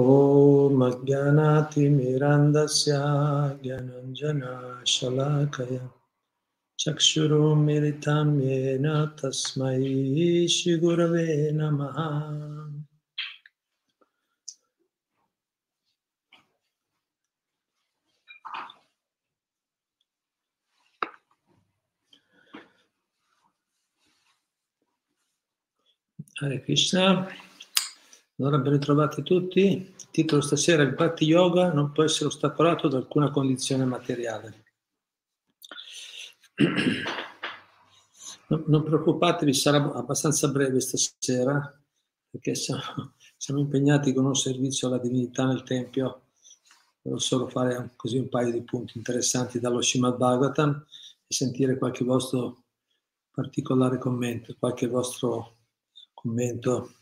ॐ अज्ञानातिमिरन्दस्य ज्ञानञ्जनशलाकया चक्षुरुमिलितं येन तस्मै श्रीगुरवे नमः Hare Krishna, Allora ben ritrovati tutti. Il titolo stasera è il Bhakti Yoga non può essere ostacolato da alcuna condizione materiale. Non, preoccupatevi, sarà abbastanza breve stasera perché siamo, siamo, impegnati con un servizio alla divinità nel Tempio. Volevo solo fare così un paio di punti interessanti dallo Srimad Bhagavatam e sentire qualche vostro particolare commento, qualche vostro commento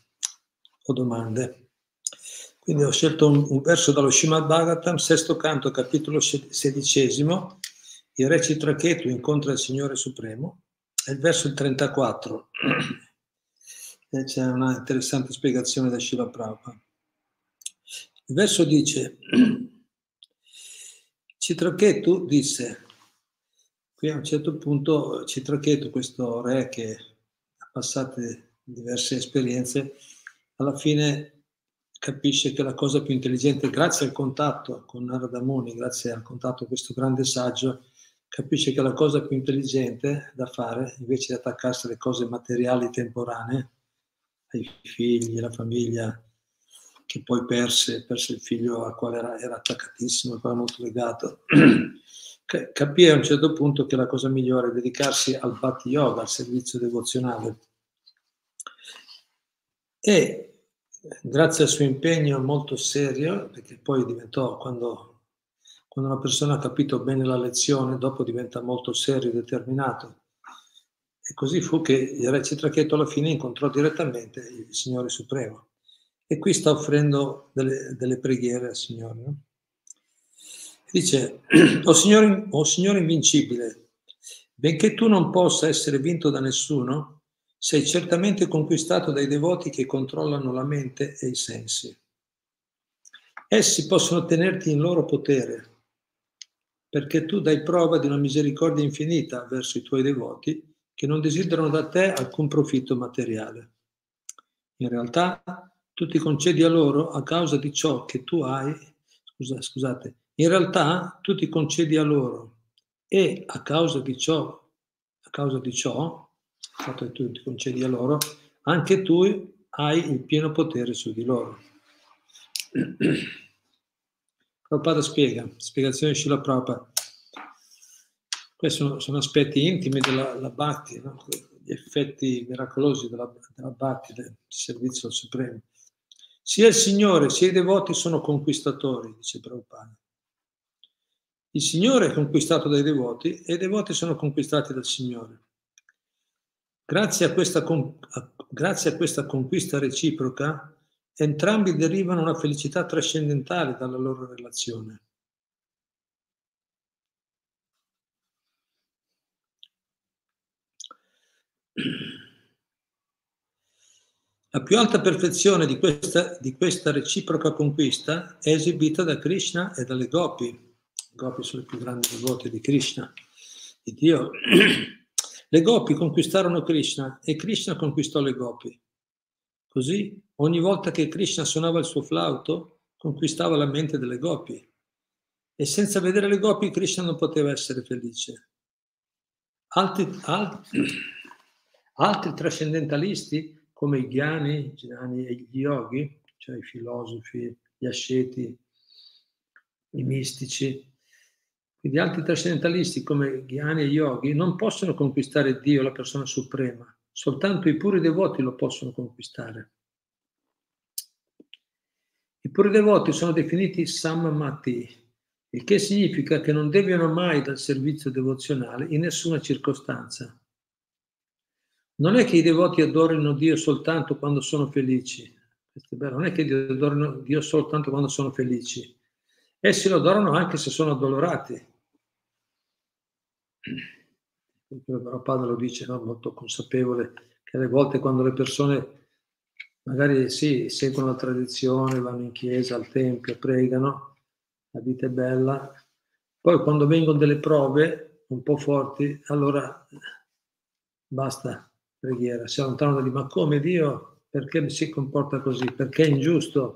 o domande. Quindi ho scelto un, un verso dallo Srimad Bhagavatam, sesto canto, capitolo sedicesimo, il re Citrachetu incontra il Signore Supremo, è il verso 34. E c'è una interessante spiegazione da Shiva Prabhupada. Il verso dice, Citrachetu disse, qui a un certo punto Citrachetu, questo re che ha passato diverse esperienze, alla fine capisce che la cosa più intelligente, grazie al contatto con Narada Muni, grazie al contatto con questo grande saggio, capisce che la cosa più intelligente da fare, invece di attaccarsi alle cose materiali temporanee, ai figli, alla famiglia, che poi perse, perse il figlio al quale era, era attaccatissimo, al quale era molto legato, capì a un certo punto che la cosa migliore è dedicarsi al Bhakti Yoga, al servizio devozionale, e grazie al suo impegno molto serio, perché poi diventò, quando, quando una persona ha capito bene la lezione, dopo diventa molto serio e determinato. E così fu che il re Citrachetto alla fine incontrò direttamente il Signore Supremo. E qui sta offrendo delle, delle preghiere al Signore. No? Dice, o signore, o signore invincibile, benché tu non possa essere vinto da nessuno, sei certamente conquistato dai devoti che controllano la mente e i sensi. Essi possono tenerti in loro potere, perché tu dai prova di una misericordia infinita verso i tuoi devoti che non desiderano da te alcun profitto materiale. In realtà tu ti concedi a loro a causa di ciò che tu hai, scusa, scusate, in realtà tu ti concedi a loro e a causa di ciò, a causa di ciò fatto che tu ti concedi a loro, anche tu hai il pieno potere su di loro. Prabhupada spiega, spiegazione di Shila Prabhupada. Questi sono, sono, aspetti intimi della, della Bhakti, no? gli effetti miracolosi della, della Bhakti, del servizio al Supremo. Sia il Signore sia i devoti sono conquistatori, dice Prabhupada. Il Signore è conquistato dai devoti e i devoti sono conquistati dal Signore. Grazie a, questa, grazie a questa conquista reciproca, entrambi derivano una felicità trascendentale dalla loro relazione. La più alta perfezione di questa, di questa, reciproca conquista è esibita da Krishna e dalle Gopi. Le Gopi sono i più grandi devoti di Krishna, di Dio. Le gopi conquistarono Krishna e Krishna conquistò le gopi. Così, ogni volta che Krishna suonava il suo flauto, conquistava la mente delle gopi. E senza vedere le gopi, Krishna non poteva essere felice. Altri, altri, altri trascendentalisti, come i Ghiani, gli Yogi, cioè i filosofi, gli asceti, i mistici, quindi altri trascendentalisti come Ghiani e Yogi non possono conquistare Dio, la persona suprema, soltanto i puri devoti lo possono conquistare. I puri devoti sono definiti sammati, il che significa che non deviano mai dal servizio devozionale in nessuna circostanza. Non è che i devoti adorino Dio soltanto quando sono felici, non è che adorino Dio soltanto quando sono felici, essi lo adorano anche se sono addolorati. Prabhupada lo dice, no? molto consapevole, che alle volte quando le persone magari sì, seguono la tradizione, vanno in chiesa, al tempio, pregano, la vita è bella, poi quando vengono delle prove un po' forti, allora basta preghiera, si allontanano da lì, ma come Dio, perché mi si comporta così, perché è ingiusto?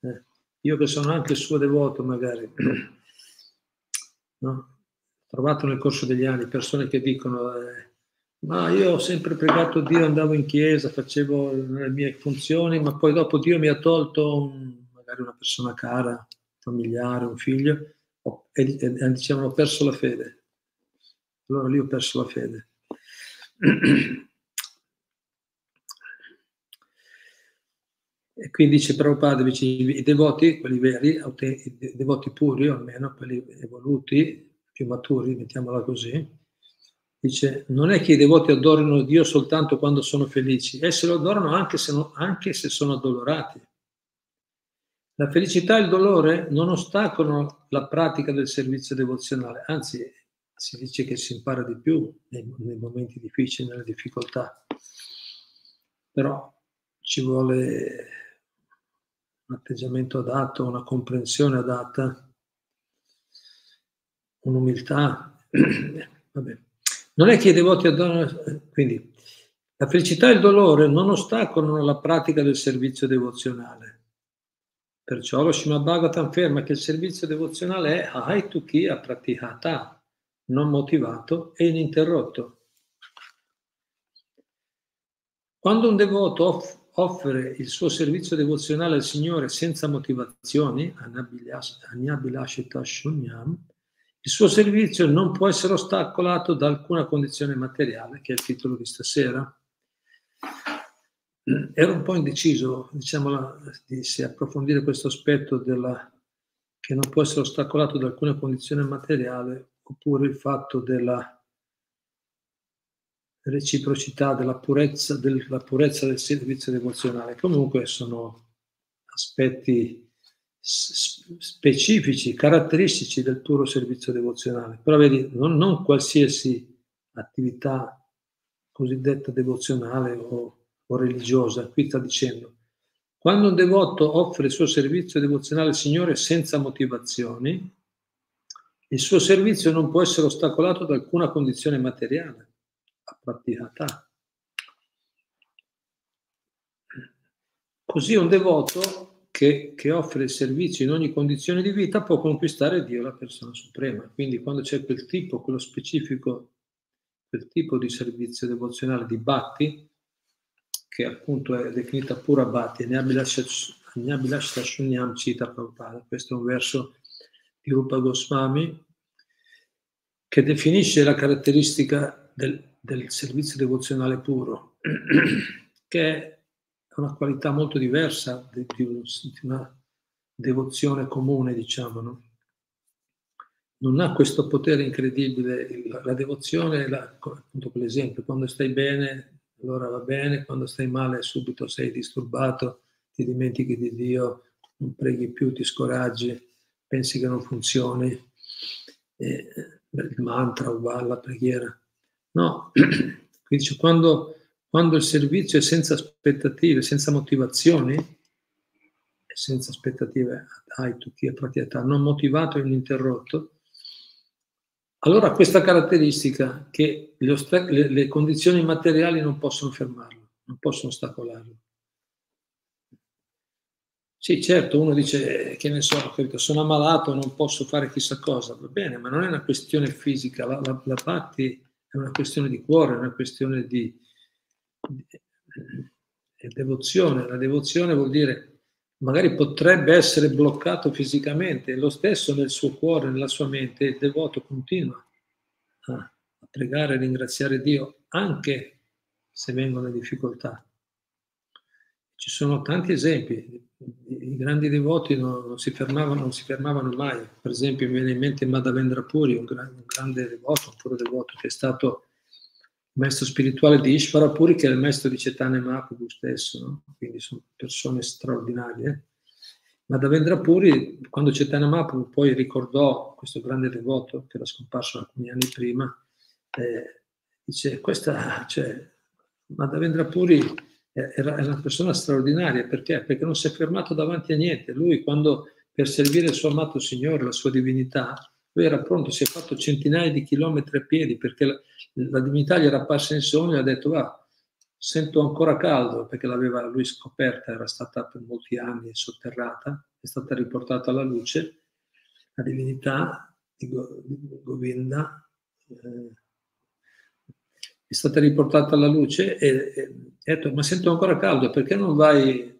Eh, io che sono anche suo devoto magari, no? Trovato nel corso degli anni persone che dicono... Eh, ma io ho sempre pregato Dio, andavo in chiesa, facevo le mie funzioni, ma poi dopo Dio mi ha tolto un, magari una persona cara, familiare, un figlio, e, e, e dicevano ho perso la fede. Allora lì ho perso la fede. E quindi dice Prabhupada, dice, i devoti, quelli veri, i devoti puri, o almeno quelli evoluti, più maturi, mettiamola così, Dice, non è che i devoti adorano Dio soltanto quando sono felici, essi lo adorano anche se, anche se sono addolorati. La felicità e il dolore non ostacolano la pratica del servizio devozionale, anzi si dice che si impara di più nei, nei momenti difficili, nelle difficoltà. Però ci vuole un atteggiamento adatto, una comprensione adatta, un'umiltà. Vabbè. Non è che i devoti adorano, quindi la felicità e il dolore non ostacolano la pratica del servizio devozionale. Perciò lo Srimad Bhagavatam afferma che il servizio devozionale è Haitukiya Pratihata, non motivato e ininterrotto. Quando un devoto off- offre il suo servizio devozionale al Signore senza motivazioni, Anyabilashita Shunyam, il suo servizio non può essere ostacolato da alcuna condizione materiale, che è il titolo di stasera. Ero un po' indeciso, diciamo, di se approfondire questo aspetto della, che non può essere ostacolato da alcuna condizione materiale, oppure il fatto della reciprocità, della purezza, della purezza del servizio devozionale. Comunque sono aspetti specifici, caratteristici del puro servizio devozionale. Però vedi, non, non qualsiasi attività cosiddetta devozionale o, o, religiosa, qui sta dicendo, quando un devoto offre il suo servizio devozionale al Signore senza motivazioni, il suo servizio non può essere ostacolato da alcuna condizione materiale, a praticità. Così un devoto che, che, offre il servizio in ogni condizione di vita può conquistare Dio, la persona suprema. Quindi quando c'è quel tipo, quello specifico, quel tipo di servizio devozionale di Bhakti, che appunto è definita pura Bhakti, Nyabilashta Shunyam Cita Prabhupada, questo è un verso di Rupa Goswami che definisce la caratteristica del, del servizio devozionale puro, che è una qualità molto diversa di, una devozione comune, diciamo. No? Non ha questo potere incredibile. La, devozione, la, appunto quell'esempio, quando stai bene, allora va bene, quando stai male subito sei disturbato, ti dimentichi di Dio, non preghi più, ti scoraggi, pensi che non funzioni, e, il mantra uguale, la preghiera. No, quindi quando quando il servizio è senza aspettative, senza motivazioni, senza aspettative, hai tu chi proprietà, non motivato e ininterrotto, allora questa caratteristica che le, le, le, condizioni materiali non possono fermarlo, non possono ostacolarlo. Sì, certo, uno dice che ne so, sono ammalato, non posso fare chissà cosa, va bene, ma non è una questione fisica, la, la, la patti è una questione di cuore, è una questione di, è devozione. La devozione vuol dire magari potrebbe essere bloccato fisicamente, lo stesso nel suo cuore, nella sua mente, il devoto continua a, pregare e ringraziare Dio anche se vengono difficoltà. Ci sono tanti esempi, i grandi devoti non, non, si, fermavano, non si, fermavano, mai, per esempio mi viene in mente Madhavendra Puri, un, gran, un grande devoto, un puro devoto che è stato maestro spirituale di Ishvara Puri, che è il maestro di Chaitanya Mahaprabhu stesso, no? quindi sono persone straordinarie. Ma da Vendra Puri, quando Chaitanya Mahaprabhu poi ricordò questo grande devoto, che era scomparso alcuni anni prima, eh, dice, questa, cioè, Madhavendra Puri era, era una persona straordinaria, perché? Perché non si è fermato davanti a niente. Lui quando per servire il suo amato Signore, la sua divinità, lui era pronto, si è fatto centinaia di chilometri a piedi perché la, la divinità gli era apparsa in sogno e ha detto va, sento ancora caldo perché l'aveva lui scoperta, era stata per molti anni sotterrata, è stata riportata alla luce, la divinità di, Govinda eh, è stata riportata alla luce e, e ha detto ma sento ancora caldo perché non vai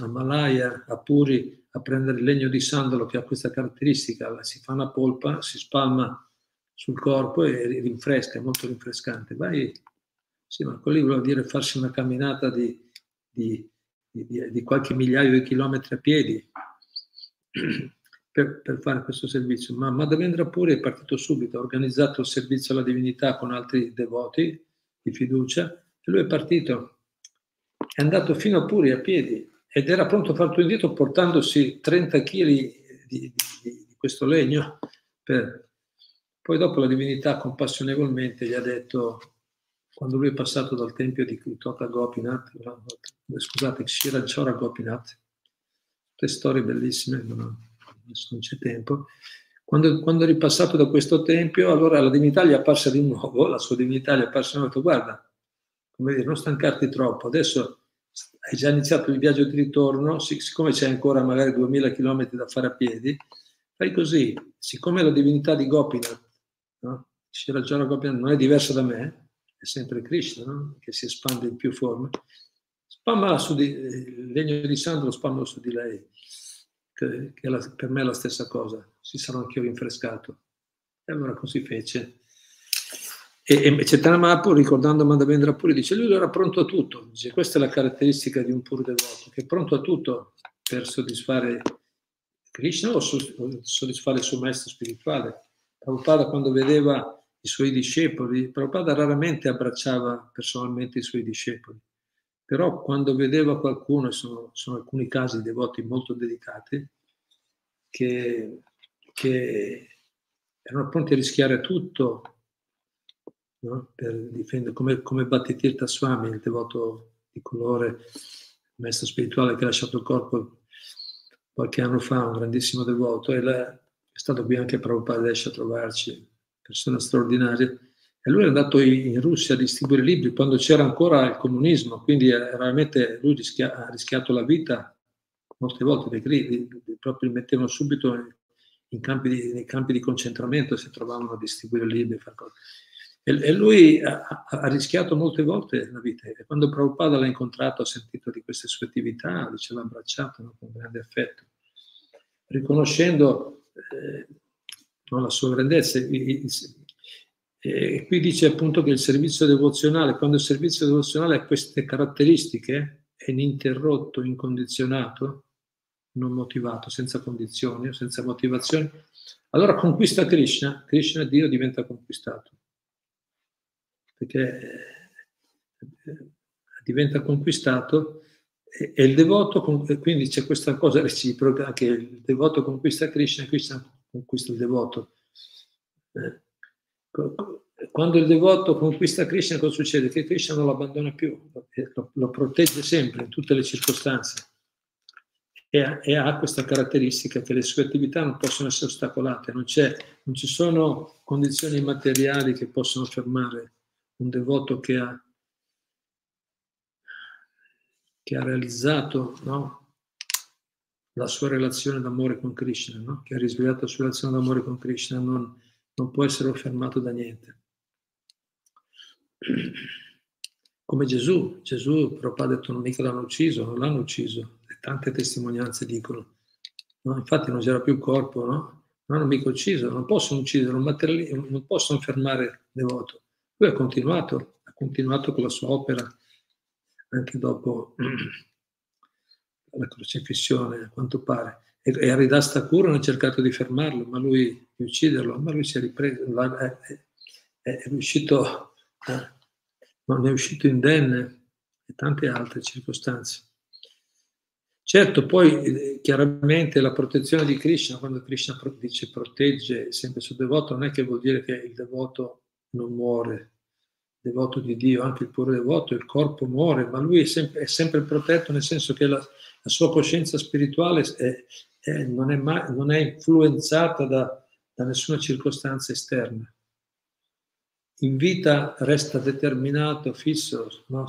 a Malaya, a Puri, a prendere il legno di sandalo che ha questa caratteristica, si fa una polpa, si spalma sul corpo e rinfresca, è molto rinfrescante. Vai, sì, ma quello vuol dire farsi una camminata di, di, di, di qualche migliaio di chilometri a piedi per, per fare questo servizio. Ma Madhavendra Puri è partito subito, ha organizzato il servizio alla divinità con altri devoti di fiducia e lui è partito, è andato fino a Puri a piedi ed era pronto a fare tutto indietro portandosi 30 kg di, di, di, questo legno. Per... Poi dopo la divinità compassionevolmente gli ha detto, quando lui è passato dal tempio di Kutota Gopinath, scusate, Shirajora Gopinath, tutte storie bellissime, non, adesso non c'è tempo, quando, quando è ripassato da questo tempio, allora la divinità gli è apparsa di nuovo, la sua divinità gli è apparsa di nuovo, guarda, come dire, non stancarti troppo, adesso hai già iniziato il viaggio di ritorno, siccome c'è ancora magari 2000 km da fare a piedi, fai così, siccome la divinità di Gopinath, no? Shirajana Gopinath non è diversa da me, è sempre Krishna, no? che si espande in più forme, spammala su di, il legno di sandalo, spammalo su di lei, che, che la, per me è la stessa cosa, si sarà anch'io rinfrescato. E allora così fece. E, e Mahaprabhu, ricordando Madhavendra Puri, dice lui era pronto a tutto. Dice, questa è la caratteristica di un puro devoto, che è pronto a tutto per soddisfare Krishna o soddisfare il suo maestro spirituale. Prabhupada quando vedeva i suoi discepoli, Prabhupada raramente abbracciava personalmente i suoi discepoli, però quando vedeva qualcuno, sono, sono alcuni casi devoti molto dedicati, che, che erano pronti a rischiare tutto no? per difendere, come, come Bhattitirtha Swami, il devoto di colore, il maestro spirituale che ha lasciato il corpo qualche anno fa, un grandissimo devoto, e è stato qui anche Prabhupada a trovarci, persona straordinaria. E lui è andato in Russia a distribuire libri quando c'era ancora il comunismo, quindi veramente lui rischia, ha rischiato la vita molte volte, dei, proprio mettevano subito in campi di, nei campi di concentramento, si trovavano a distribuire libri. Fare cose. E, lui ha, ha, rischiato molte volte la vita e quando Prabhupada l'ha incontrato ha sentito di queste sue attività, ce l'ha abbracciato no? con grande affetto, riconoscendo eh, no, la sua grandezza. E qui dice appunto che il servizio devozionale, quando il servizio devozionale ha queste caratteristiche, è ininterrotto, incondizionato, non motivato, senza condizioni, senza motivazioni, allora conquista Krishna, Krishna Dio diventa conquistato perché eh, diventa conquistato e, il devoto, quindi c'è questa cosa reciproca che il devoto conquista Krishna e Krishna conquista il devoto. Eh, quando il devoto conquista Krishna, cosa succede? Che Krishna non lo abbandona più, lo, lo protegge sempre in tutte le circostanze e, e, ha questa caratteristica che le sue attività non possono essere ostacolate, non, non ci sono condizioni materiali che possono fermare un devoto che ha, che ha realizzato no? la sua relazione d'amore con Krishna, no? che ha risvegliato la sua relazione d'amore con Krishna, non, non può essere fermato da niente. Come Gesù, Gesù, Prabhupada ha detto, non mica l'hanno ucciso, non l'hanno ucciso, e tante testimonianze dicono. No? Infatti non c'era più il corpo, no? Non hanno mica ucciso, non possono uccidere, non, non possono fermare il devoto. Lui ha continuato, ha continuato con la sua opera anche dopo la crocifissione, a quanto pare. E, e Aridasta Kura ha cercato di fermarlo, ma lui, di ucciderlo, ma lui si è ripreso, è, è, è riuscito, eh, non è uscito indenne e tante altre circostanze. Certo, poi eh, chiaramente la protezione di Krishna, quando Krishna dice protegge sempre suo devoto, non è che vuol dire che il devoto non muore devoto di Dio, anche il puro devoto, il corpo muore, ma lui è sempre, è sempre protetto nel senso che la, la sua coscienza spirituale è, è, non, è mai, non, è influenzata da, da nessuna circostanza esterna. In vita resta determinato, fisso, no?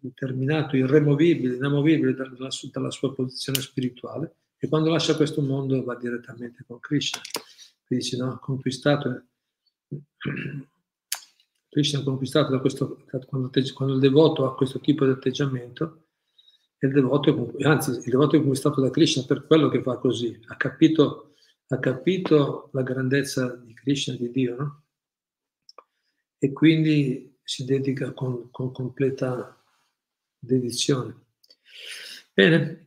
determinato, irremovibile, inamovibile dalla, dalla sua posizione spirituale e quando lascia questo mondo va direttamente con Krishna. Dice, no, conquistato Krishna è conquistato da questo, quando, quando, il devoto ha questo tipo di atteggiamento, il devoto, anzi il devoto è conquistato da Krishna per quello che fa così, ha capito, ha capito la grandezza di Krishna, di Dio, no? E quindi si dedica con, con completa dedizione. Bene,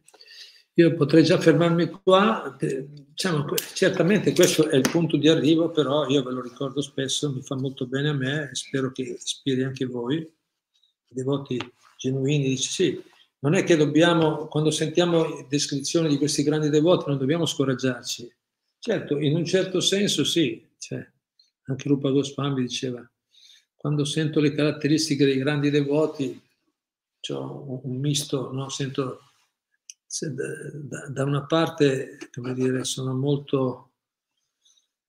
io potrei già fermarmi qua, diciamo, certamente questo è il punto di arrivo, però io ve lo ricordo spesso, mi fa molto bene a me e spero che ispiri anche voi, i devoti genuini, dice sì, non è che dobbiamo, quando sentiamo descrizioni di questi grandi devoti, non dobbiamo scoraggiarci. Certo, in un certo senso sì, cioè, anche Rupa Goswami diceva, quando sento le caratteristiche dei grandi devoti, ho un misto, no? sento da, una parte, come dire, sono molto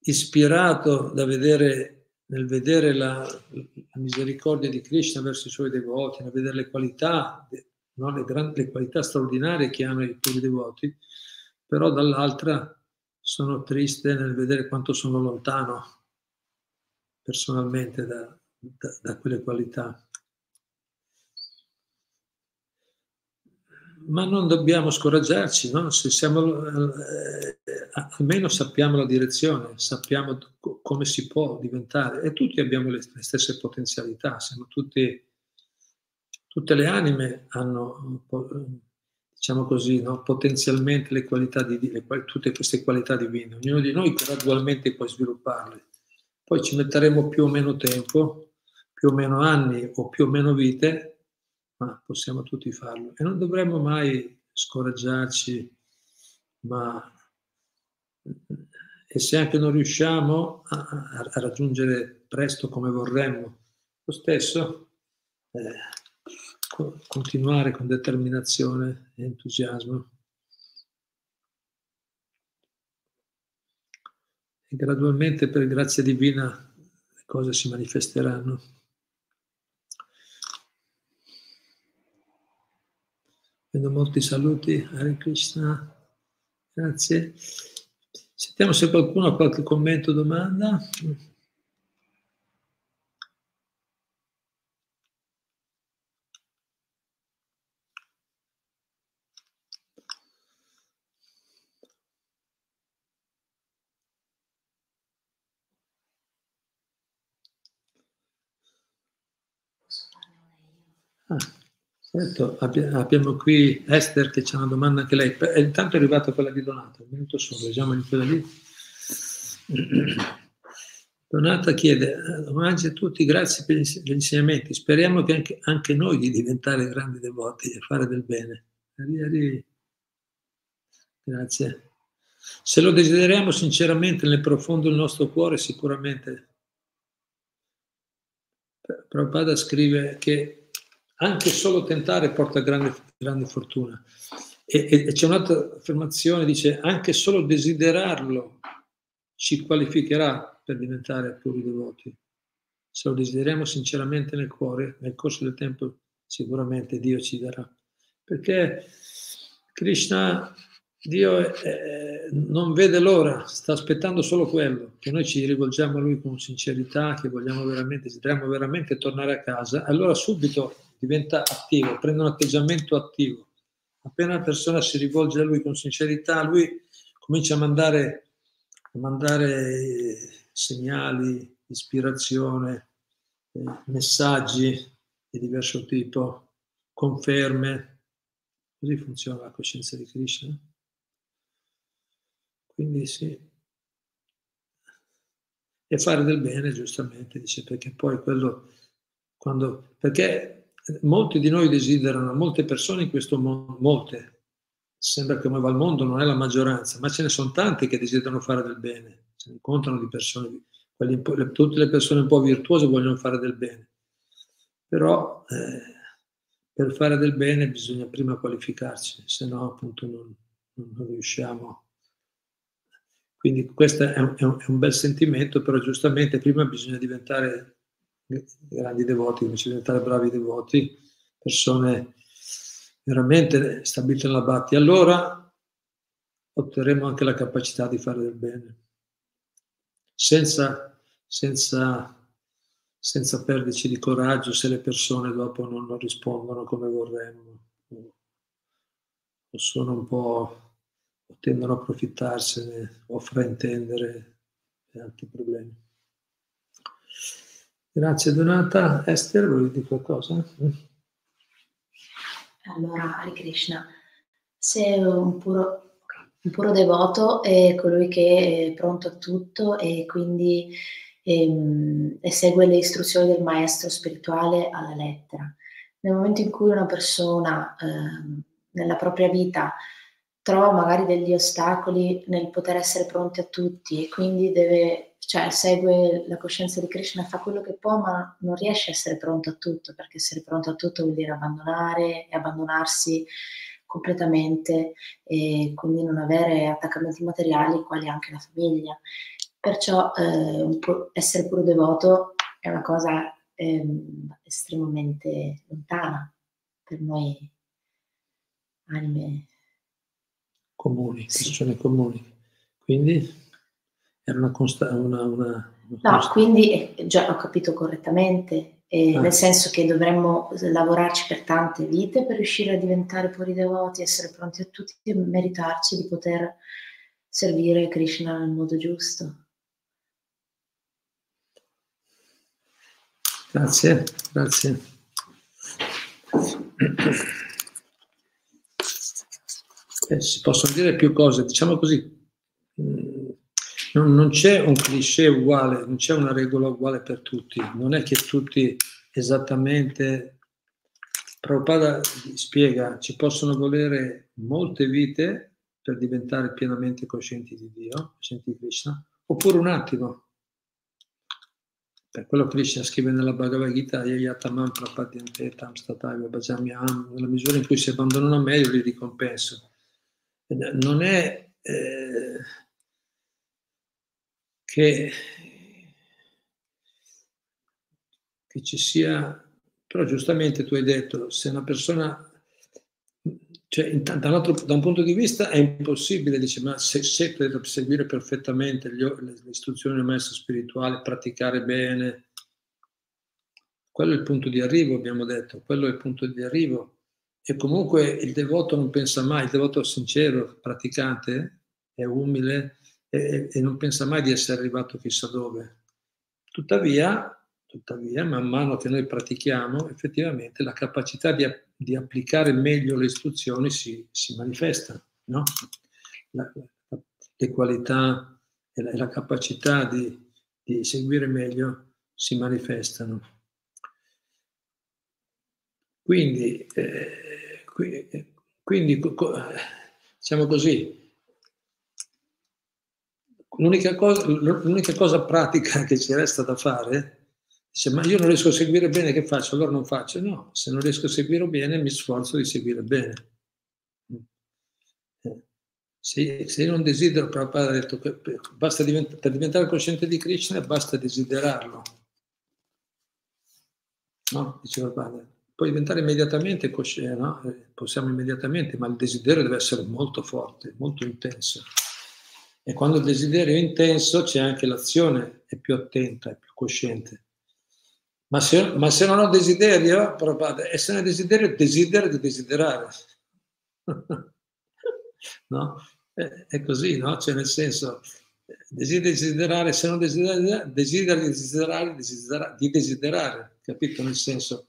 ispirato vedere, nel vedere la, la, misericordia di Krishna verso i suoi devoti, nel vedere le qualità, no? le, grandi, le qualità straordinarie che hanno i suoi devoti, però dall'altra sono triste nel vedere quanto sono lontano personalmente da, da, da quelle qualità. Ma non dobbiamo scoraggiarci, no? Se siamo, eh, almeno sappiamo la direzione, sappiamo come si può diventare e tutti abbiamo le, le stesse potenzialità, siamo tutti, tutte le anime hanno, diciamo così, no? potenzialmente le qualità di le, tutte queste qualità divine, ognuno di noi gradualmente può svilupparle, poi ci metteremo più o meno tempo, più o meno anni o più o meno vite ma possiamo tutti farlo e non dovremmo mai scoraggiarci, ma e se anche non riusciamo a, a, a raggiungere presto come vorremmo, lo stesso, eh, co- continuare con determinazione e entusiasmo. E gradualmente per grazia divina le cose si manifesteranno. Vedo molti saluti, Hare Krishna, grazie. Sentiamo se qualcuno ha qualche commento o domanda. Ah. Certo, abbiamo qui Esther che c'è una domanda anche lei. E intanto è arrivata quella di Donato, un minuto solo, leggiamo in quella lì. Donata chiede, domani a tutti, grazie per gli insegnamenti, speriamo che anche, anche noi di diventare grandi devoti e fare del bene. Grazie. Se lo desideriamo sinceramente nel profondo del nostro cuore, sicuramente. Prabhupada scrive che anche solo tentare porta grande, grande fortuna. E, e, e c'è un'altra affermazione, dice, anche solo desiderarlo ci qualificherà per diventare puri devoti. Se lo desideriamo sinceramente nel cuore, nel corso del tempo sicuramente Dio ci darà. Perché Krishna, Dio è, è, non vede l'ora, sta aspettando solo quello, che noi ci rivolgiamo a Lui con sincerità, che vogliamo veramente, desideriamo veramente tornare a casa, allora subito diventa attivo, prende un atteggiamento attivo. Appena la persona si rivolge a lui con sincerità, lui comincia a mandare, a mandare segnali, ispirazione, eh, messaggi di diverso tipo, conferme. Così funziona la coscienza di Krishna. Quindi sì. E fare del bene, giustamente, dice, perché poi quello, quando, perché molti di noi desiderano, molte persone in questo mondo, molte, sembra che come va il mondo, non è la maggioranza, ma ce ne sono tanti che desiderano fare del bene, se ne incontrano di persone, quelli, tutte le persone un po' virtuose vogliono fare del bene, Però eh, per fare del bene bisogna prima qualificarci, se no appunto non, non riusciamo. Quindi questo è un, è un, bel sentimento, però giustamente prima bisogna diventare grandi devoti, bisogna diventare bravi devoti, persone veramente stabilite nella batti. Allora otterremo anche la capacità di fare del bene, senza, senza, senza perderci di coraggio se le persone dopo non, non rispondono come vorremmo o sono un po' o tendono a approfittarsene o fraintendere altri problemi. Grazie Donata. Esther, vuoi dire qualcosa? Allora, Hare Krishna, se un puro un puro devoto è colui che è pronto a tutto e quindi ehm, e segue le istruzioni del maestro spirituale alla lettera. Nel momento in cui una persona eh, nella propria vita trova magari degli ostacoli nel poter essere pronti a tutti e quindi deve, cioè segue la coscienza di Krishna, fa quello che può, ma non riesce a essere pronto a tutto, perché essere pronto a tutto vuol dire abbandonare e abbandonarsi completamente e quindi non avere attaccamenti materiali quali anche la famiglia. Perciò eh, essere puro devoto è una cosa eh, estremamente lontana per noi anime comuni, sì. persone comuni. Quindi era una constante. Una, una, una no, quindi eh, già ho capito correttamente eh, nel senso che dovremmo lavorarci per tante vite per riuscire a diventare puri devoti, essere pronti a tutti e meritarci di poter servire Krishna nel modo giusto. Grazie, grazie. Eh, si possono dire più cose, diciamo così, non, non c'è un cliché uguale, non c'è una regola uguale per tutti, non è che tutti esattamente... Prabhupada spiega, ci possono volere molte vite per diventare pienamente coscienti di Dio, coscienti di Krishna, oppure un attimo. Per quello Krishna scrive nella Bhagavad Gita, Yayatamam Prapadyantetam Stataiva Bhajamyam, nella misura in cui si abbandonano a me io li ricompenso. Non è... Eh, che, che ci sia, però giustamente tu hai detto, se una persona cioè, da, un altro, da un punto di vista è impossibile, dice, ma se, se per seguire perfettamente gli, le, le, istruzioni del maestro spirituale, praticare bene, quello è il punto di arrivo, abbiamo detto, quello è il punto di arrivo. E comunque il devoto non pensa mai, il devoto sincero, praticante, è umile, e, e non pensa mai di essere arrivato chissà dove. Tuttavia, tuttavia, man mano che noi pratichiamo, effettivamente la capacità di, di applicare meglio le istruzioni si, si manifesta, no? la, le qualità e la, la capacità di, di seguire meglio si manifestano. Quindi, eh, quindi, diciamo così, l'unica cosa, l'unica cosa pratica che ci resta da fare dice ma io non riesco a seguire bene che faccio allora non faccio no se non riesco a seguire bene mi sforzo di seguire bene eh, se, se io non desidero Prabhupada ha detto che basta divent- per diventare cosciente di Krishna basta desiderarlo no? diceva padre puoi diventare immediatamente cosciente no? Eh, possiamo immediatamente ma il desiderio deve essere molto forte molto intenso e quando il desiderio è intenso c'è anche l'azione, è più attenta, è più cosciente. Ma se, ma se non ho desiderio, e se non ho desiderio, desidero di desiderare. no? È, così, no? Cioè nel senso, desidero di desiderare, se non desidero, desidero di desiderare, desidera, di desiderare, capito? Nel senso,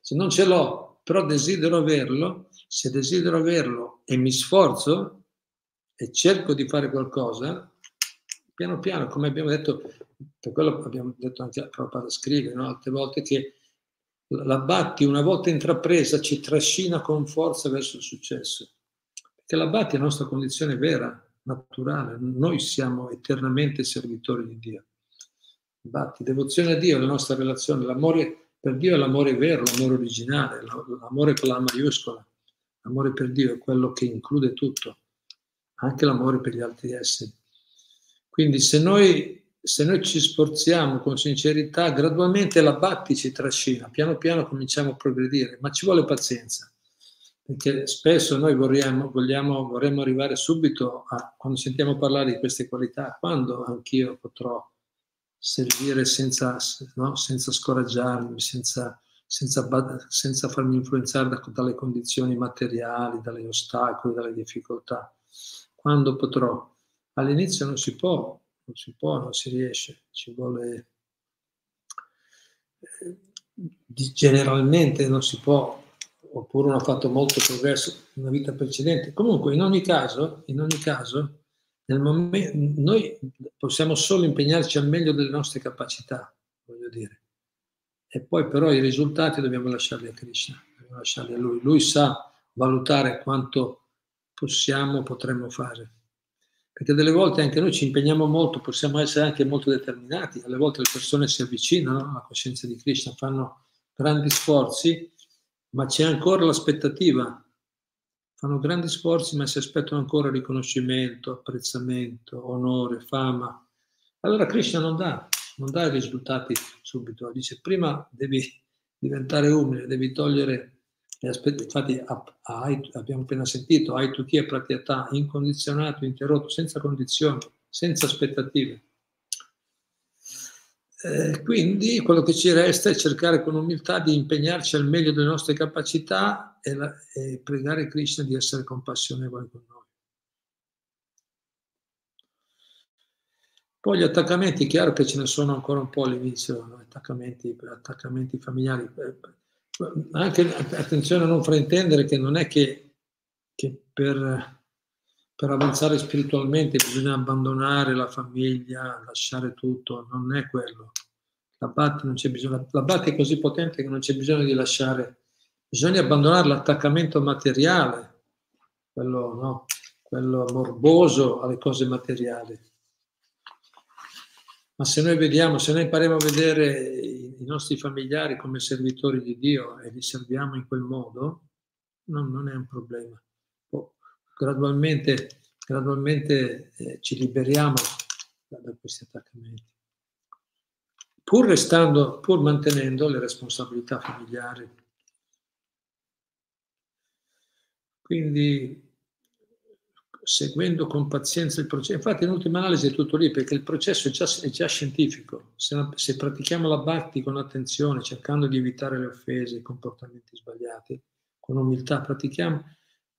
se non ce l'ho, però desidero averlo, se desidero averlo e mi sforzo, e cerco di fare qualcosa, piano piano, come abbiamo detto, per quello abbiamo detto anche a Prabhupada scrive, no? altre volte che la batti una volta intrapresa ci trascina con forza verso il successo. Perché la batti è la nostra condizione vera, naturale, noi siamo eternamente servitori di Dio. Batti, devozione a Dio, la nostra relazione, l'amore per Dio è l'amore vero, l'amore originale, l'amore con la maiuscola. L'amore per Dio è quello che include tutto, anche l'amore per gli altri esseri. Quindi se noi, se noi ci sforziamo con sincerità, gradualmente la batti ci trascina, piano piano cominciamo a progredire, ma ci vuole pazienza, perché spesso noi vorremmo, vogliamo, vorremmo arrivare subito a, quando sentiamo parlare di queste qualità, quando anch'io potrò servire senza, no? senza scoraggiarmi, senza, senza, senza farmi influenzare da, dalle condizioni materiali, dagli ostacoli, dalle difficoltà. Quando potrò? All'inizio non si può, non si può, non si riesce, ci vuole... Eh, generalmente non si può, oppure uno ha fatto molto progresso nella vita precedente. Comunque, in ogni caso, in ogni caso momento, noi possiamo solo impegnarci al meglio delle nostre capacità, voglio dire. E poi però i risultati dobbiamo lasciarli a Krishna, dobbiamo lasciarli a Lui. Lui sa valutare quanto possiamo, potremmo fare. Perché delle volte anche noi ci impegniamo molto, possiamo essere anche molto determinati, alle volte le persone si avvicinano alla coscienza di Krishna, fanno grandi sforzi, ma c'è ancora l'aspettativa fanno grandi sforzi ma si aspettano ancora riconoscimento, apprezzamento, onore, fama. Allora Krishna non dà, non dà i risultati subito, dice prima devi diventare umile, devi togliere infatti abbiamo appena sentito, hai tu chi è pratyata, incondizionato, interrotto, senza condizioni, senza aspettative. Eh, quindi quello che ci resta è cercare con umiltà di impegnarci al meglio delle nostre capacità e, la, e pregare Krishna di essere compassionevole con noi. Poi gli attaccamenti, chiaro che ce ne sono ancora un po' all'inizio, no? attaccamenti, attaccamenti familiari. Anche attenzione a non fraintendere che non è che, che per per avanzare spiritualmente bisogna abbandonare la famiglia, lasciare tutto, non è quello. La Bhatti, non c'è bisogno, la Bhatti è così potente che non c'è bisogno di lasciare, bisogna abbandonare l'attaccamento materiale, quello, no, quello morboso alle cose materiali. Ma se noi vediamo, se noi impariamo a vedere i nostri familiari come servitori di Dio e li serviamo in quel modo, non, non è un problema gradualmente, gradualmente eh, ci liberiamo da, da, questi attaccamenti, pur restando, pur mantenendo le responsabilità familiari. Quindi seguendo con pazienza il processo. Infatti, in ultima analisi è tutto lì, perché il processo è già, è già scientifico. Se, se, pratichiamo la bhakti con attenzione, cercando di evitare le offese, i comportamenti sbagliati, con umiltà, pratichiamo,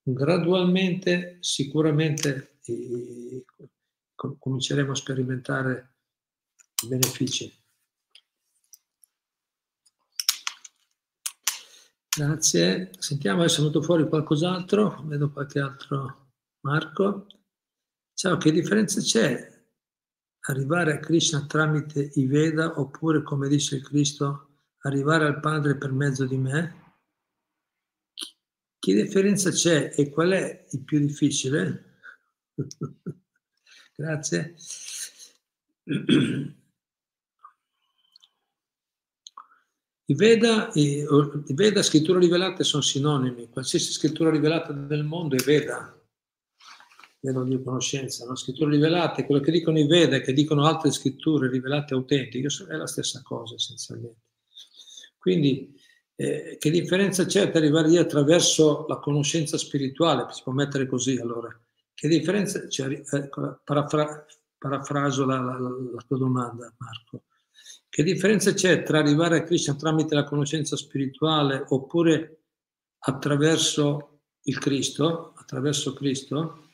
gradualmente sicuramente eh, cominceremo a sperimentare i benefici. Grazie. Sentiamo, è venuto fuori qualcos'altro, vedo qualche altro. Marco. Ciao, che differenza c'è arrivare a Krishna tramite i Veda oppure, come dice il Cristo, arrivare al Padre per mezzo di me? Che differenza c'è e qual è il più difficile? Grazie. I Veda, i, i Veda, scrittura rivelate sono sinonimi, qualsiasi scrittura rivelata nel mondo è Veda, Veda di conoscenza, no? scritture rivelate, quello che dicono i Veda e che dicono altre scritture rivelate autentiche, è la stessa cosa essenzialmente. Quindi eh, che differenza c'è per arrivare lì attraverso la conoscenza spirituale? Si può mettere così allora. Che differenza c'è? Eh, parafra, parafraso la, la, la, tua domanda, Marco. Che differenza c'è tra arrivare a Krishna tramite la conoscenza spirituale oppure attraverso il Cristo, attraverso Cristo,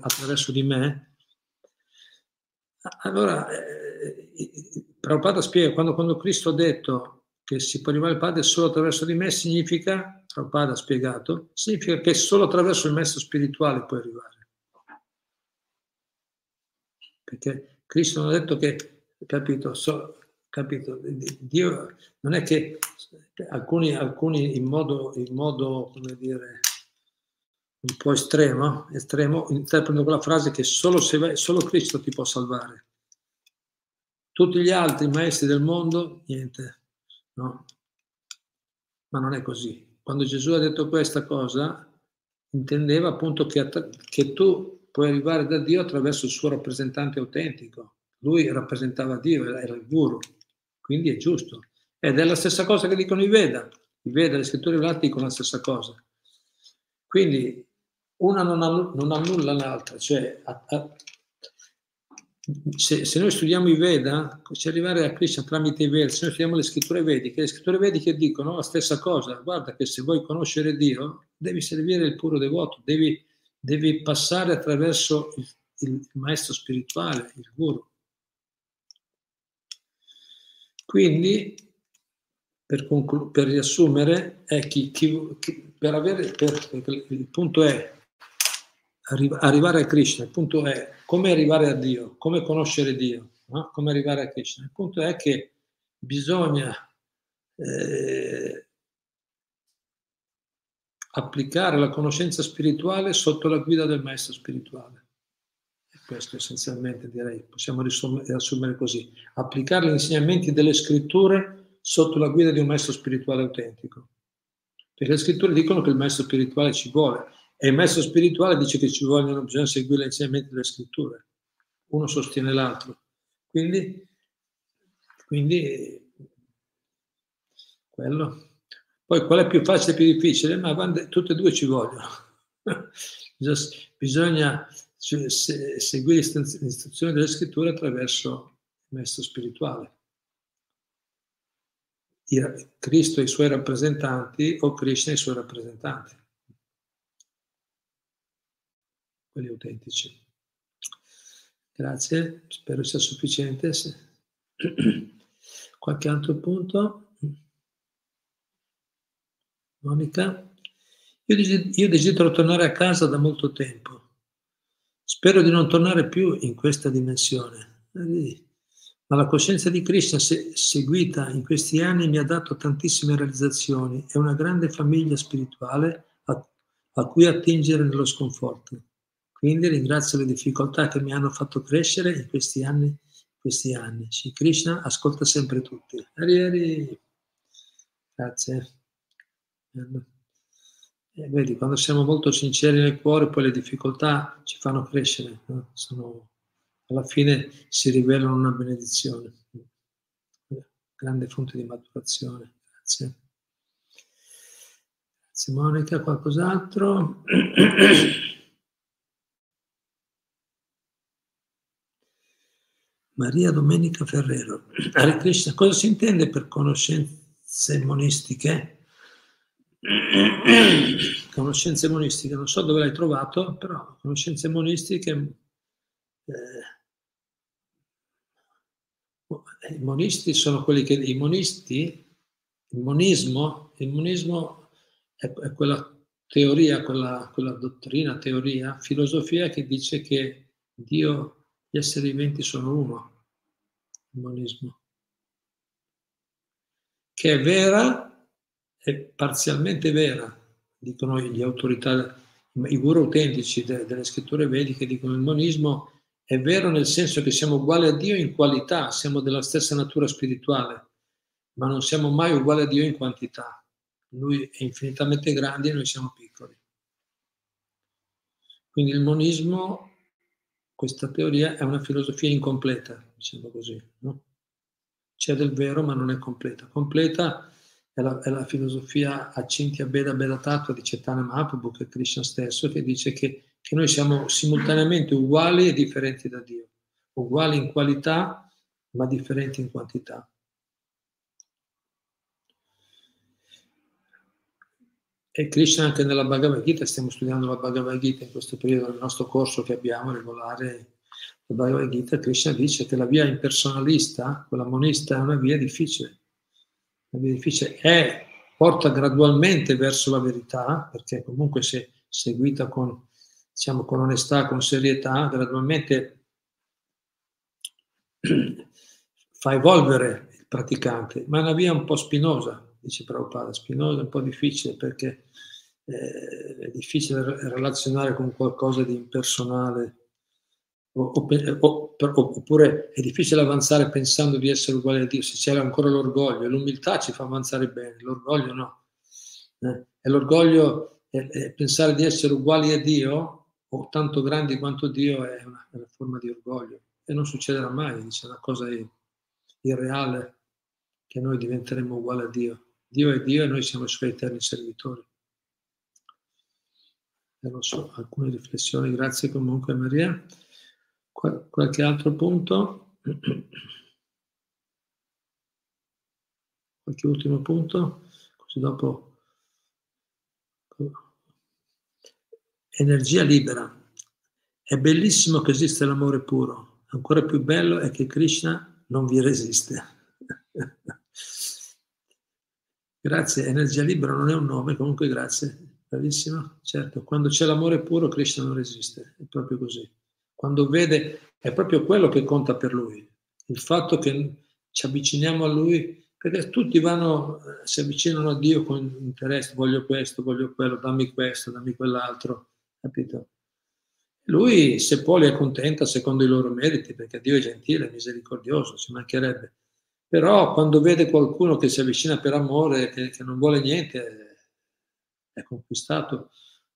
attraverso di me? Allora, eh, Prabhupada spiega, quando, quando Cristo ha detto che si può arrivare al Padre solo attraverso di me significa, Prabhupada ha spiegato, significa che solo attraverso il maestro spirituale puoi arrivare. Perché Cristo non ha detto che, capito, so, capito, Dio non è che alcuni, alcuni in, modo, in modo, come dire, un po' estremo, estremo interpretano quella frase che solo, se, solo Cristo ti può salvare. Tutti gli altri maestri del mondo, niente, no? Ma non è così. Quando Gesù ha detto questa cosa, intendeva appunto che, che tu puoi arrivare da Dio attraverso il suo rappresentante autentico. Lui rappresentava Dio, era il guru, quindi è giusto. Ed è la stessa cosa che dicono i Veda. I Veda, le scritture velate dicono la stessa cosa. Quindi una non, annulla l'altra, cioè a, a, se, se, noi studiamo i Veda, ci arrivare a Krishna tramite i Veda, se noi studiamo le scritture vediche, le scritture vediche dicono la stessa cosa, guarda che se vuoi conoscere Dio devi servire il puro devoto, devi, devi passare attraverso il, il, maestro spirituale, il guru. Quindi, per, conclu- per riassumere, chi, chi, chi per avere, per, il punto è arrivare a Krishna, il punto è come arrivare a Dio, come conoscere Dio, no? come arrivare a Krishna. Il punto è che bisogna eh, applicare la conoscenza spirituale sotto la guida del maestro spirituale. E questo essenzialmente direi, possiamo riassumere così, applicare gli insegnamenti delle scritture sotto la guida di un maestro spirituale autentico. Perché le scritture dicono che il maestro spirituale ci vuole, e il maestro spirituale dice che ci vogliono, bisogna seguire l'insegnamento delle scritture. Uno sostiene l'altro. Quindi, quindi quello. Poi qual è più facile e più difficile? Ma quando, tutte e due ci vogliono. Bisogna seguire le istruzioni delle scritture attraverso il maestro spirituale. Cristo e i suoi rappresentanti o Krishna e i suoi rappresentanti. Quelli autentici. Grazie, spero sia sufficiente. Qualche altro punto? Monica? Io, io desidero tornare a casa da molto tempo. Spero di non tornare più in questa dimensione. Ma la coscienza di Krishna se, seguita in questi anni mi ha dato tantissime realizzazioni e una grande famiglia spirituale a, a cui attingere nello sconforto. Quindi ringrazio le difficoltà che mi hanno fatto crescere in questi anni. Questi anni. Sì, Krishna ascolta sempre tutti. Hari Hari. Grazie. E vedi, quando siamo molto sinceri nel cuore, poi le difficoltà ci fanno crescere. No? Sono, alla fine si rivelano una benedizione. Grande fonte di maturazione. Grazie. Grazie Monica. Qualcos'altro? Maria Domenica Ferrero. Hare Krishna, cosa si intende per conoscenze monistiche? conoscenze monistiche, non so dove l'hai trovato, però conoscenze monistiche, eh, i monisti sono quelli che, i monisti, il monismo, il monismo è, è quella teoria, quella, quella dottrina, teoria, filosofia che dice che Dio gli esseri viventi sono uno, il monismo, che è vera, è parzialmente vera, dicono gli autorità, i guru autentici delle, delle scritture vediche dicono il monismo è vero nel senso che siamo uguali a Dio in qualità, siamo della stessa natura spirituale, ma non siamo mai uguali a Dio in quantità. Lui è infinitamente grande e noi siamo piccoli. Quindi il monismo questa teoria è una filosofia incompleta, diciamo così. No? C'è del vero, ma non è completa. Completa è la, è la filosofia Acintya Beda Beda Tattva di Chaitanya Mahaprabhu, che è Krishna stesso, che dice che, che noi siamo simultaneamente uguali e differenti da Dio, uguali in qualità, ma differenti in quantità. E Krishna anche nella Bhagavad Gita, stiamo studiando la Bhagavad Gita in questo periodo del nostro corso che abbiamo regolare, la Bhagavad Gita, Krishna dice che la via impersonalista, quella monista, è una via difficile. Una via difficile è, porta gradualmente verso la verità, perché comunque se seguita con, diciamo, con onestà, con serietà, gradualmente fa evolvere il praticante, ma è una via un po' spinosa, dice Prabhupada, Spinoza è un po' difficile perché eh, è difficile relazionare con qualcosa di impersonale oppure è difficile avanzare pensando di essere uguali a Dio, se c'è ancora l'orgoglio, l'umiltà ci fa avanzare bene, l'orgoglio no. Eh? E l'orgoglio, è pensare di essere uguali a Dio o tanto grandi quanto Dio è una, è una forma di orgoglio e non succederà mai, dice una cosa irreale che noi diventeremo uguali a Dio. Dio è Dio e noi siamo i suoi eterni servitori. Non so, alcune riflessioni, grazie comunque Maria. Qual- qualche altro punto? Qualche ultimo punto? Così dopo... Energia libera. È bellissimo che esiste l'amore puro. Ancora più bello è che Krishna non vi resiste. Grazie, energia libera non è un nome, comunque grazie. Bravissimo. Certo, quando c'è l'amore puro Krishna non resiste, è proprio così quando vede, è proprio quello che conta per lui, il fatto che ci avviciniamo a lui, perché tutti vanno, si avvicinano a Dio con interesse, voglio questo, voglio quello, dammi questo, dammi quell'altro, capito? Lui, se può, li accontenta secondo i loro meriti, perché Dio è gentile, misericordioso, ci mancherebbe. Però quando vede qualcuno che si avvicina per amore, che, che non vuole niente, è conquistato.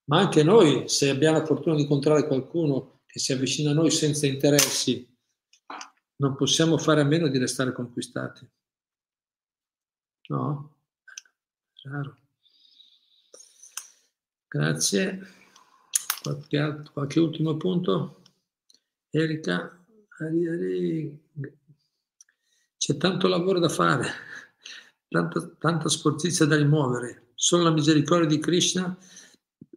Ma anche noi, se abbiamo la fortuna di incontrare qualcuno che si avvicina a noi senza interessi, non possiamo fare a meno di restare conquistati. No? Raro. Grazie. Qualche, altro, qualche ultimo punto? Erika, c'è tanto lavoro da fare, tanta, tanta sportizia da rimuovere. Solo la misericordia di Krishna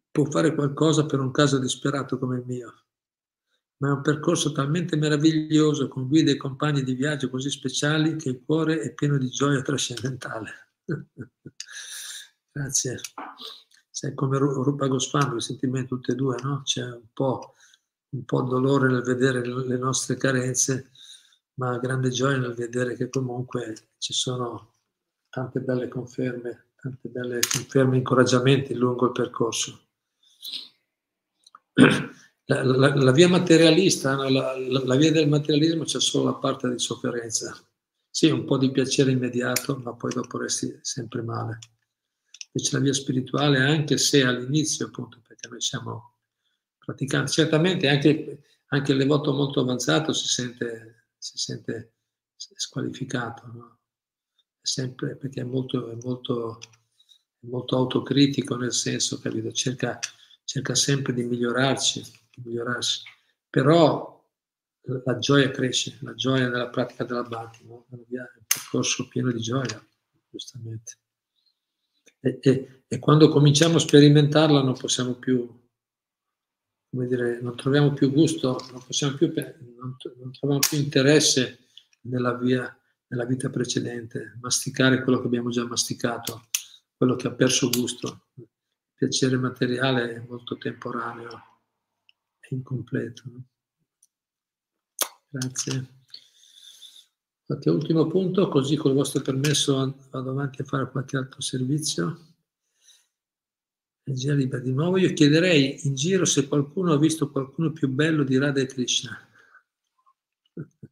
può fare qualcosa per un caso disperato come il mio ma è un percorso talmente meraviglioso con guide e compagni di viaggio così speciali che il cuore è pieno di gioia trascendentale. Grazie. Sei come Rupa Goswami, sentimenti tutti e due, no? C'è un po', un po' dolore nel vedere le nostre carenze, ma grande gioia nel vedere che comunque ci sono tante belle conferme, tante belle conferme e incoraggiamenti lungo il percorso. La, la, la, via materialista, la, la, via del materialismo c'è solo la parte di sofferenza. Sì, un po' di piacere immediato, ma poi dopo resti sempre male. Invece la via spirituale, anche se all'inizio, appunto, perché noi siamo praticanti, certamente anche, anche il devoto molto avanzato si sente, si sente squalificato, no? sempre perché è molto, è molto, è molto autocritico nel senso, capito? Cerca, cerca sempre di migliorarci migliorarsi. Però la gioia cresce, la gioia nella pratica della Bhakti, no? è un percorso pieno di gioia, giustamente. E, e, e, quando cominciamo a sperimentarla non possiamo più, come dire, non troviamo più gusto, non, più, non, non troviamo più interesse nella, via, nella vita precedente, masticare quello che abbiamo già masticato, quello che ha perso gusto. Il piacere materiale è molto temporaneo è incompleto. Grazie. Qualche ultimo punto, così con il vostro permesso vado avanti a fare qualche altro servizio. Energia di nuovo. Io chiederei in giro se qualcuno ha visto qualcuno più bello di Radha Krishna.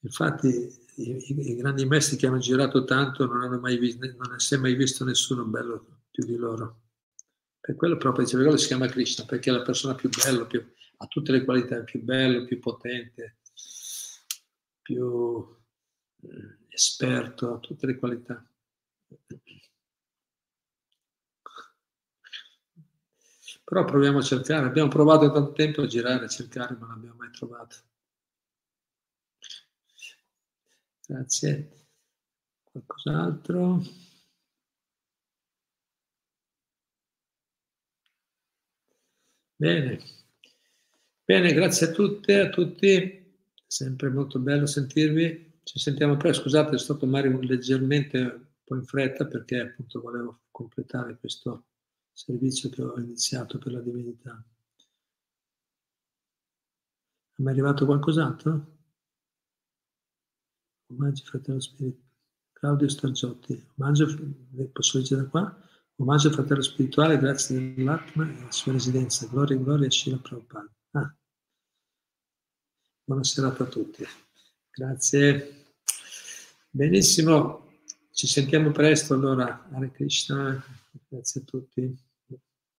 Infatti i, i, grandi maestri che hanno girato tanto non hanno mai visto, non si è mai visto nessuno bello più di loro. Per quello proprio dice, quello si chiama Krishna, perché è la persona più bella, più, ha tutte le qualità, più bello, più potente, più eh, esperto, ha tutte le qualità. Però proviamo a cercare, abbiamo provato tanto tempo a girare, a cercare, ma non abbiamo mai trovato. Grazie. Qualcos'altro? Bene, bene, grazie a tutte, a tutti, sempre molto bello sentirvi. Ci sentiamo presto, scusate, è stato magari leggermente un po' in fretta perché appunto volevo completare questo servizio che ho iniziato per la divinità. È mai arrivato qualcos'altro? Omaggio fratello spirito. Claudio Stargiotti, omaggio, posso leggere da qua? Omaggio fratello spirituale, grazie dell'Atma e la sua residenza. Gloria e gloria a Shila Prabhupada. Ah. Buona serata a tutti. Grazie. Benissimo, ci sentiamo presto allora. Hare Krishna, grazie a tutti.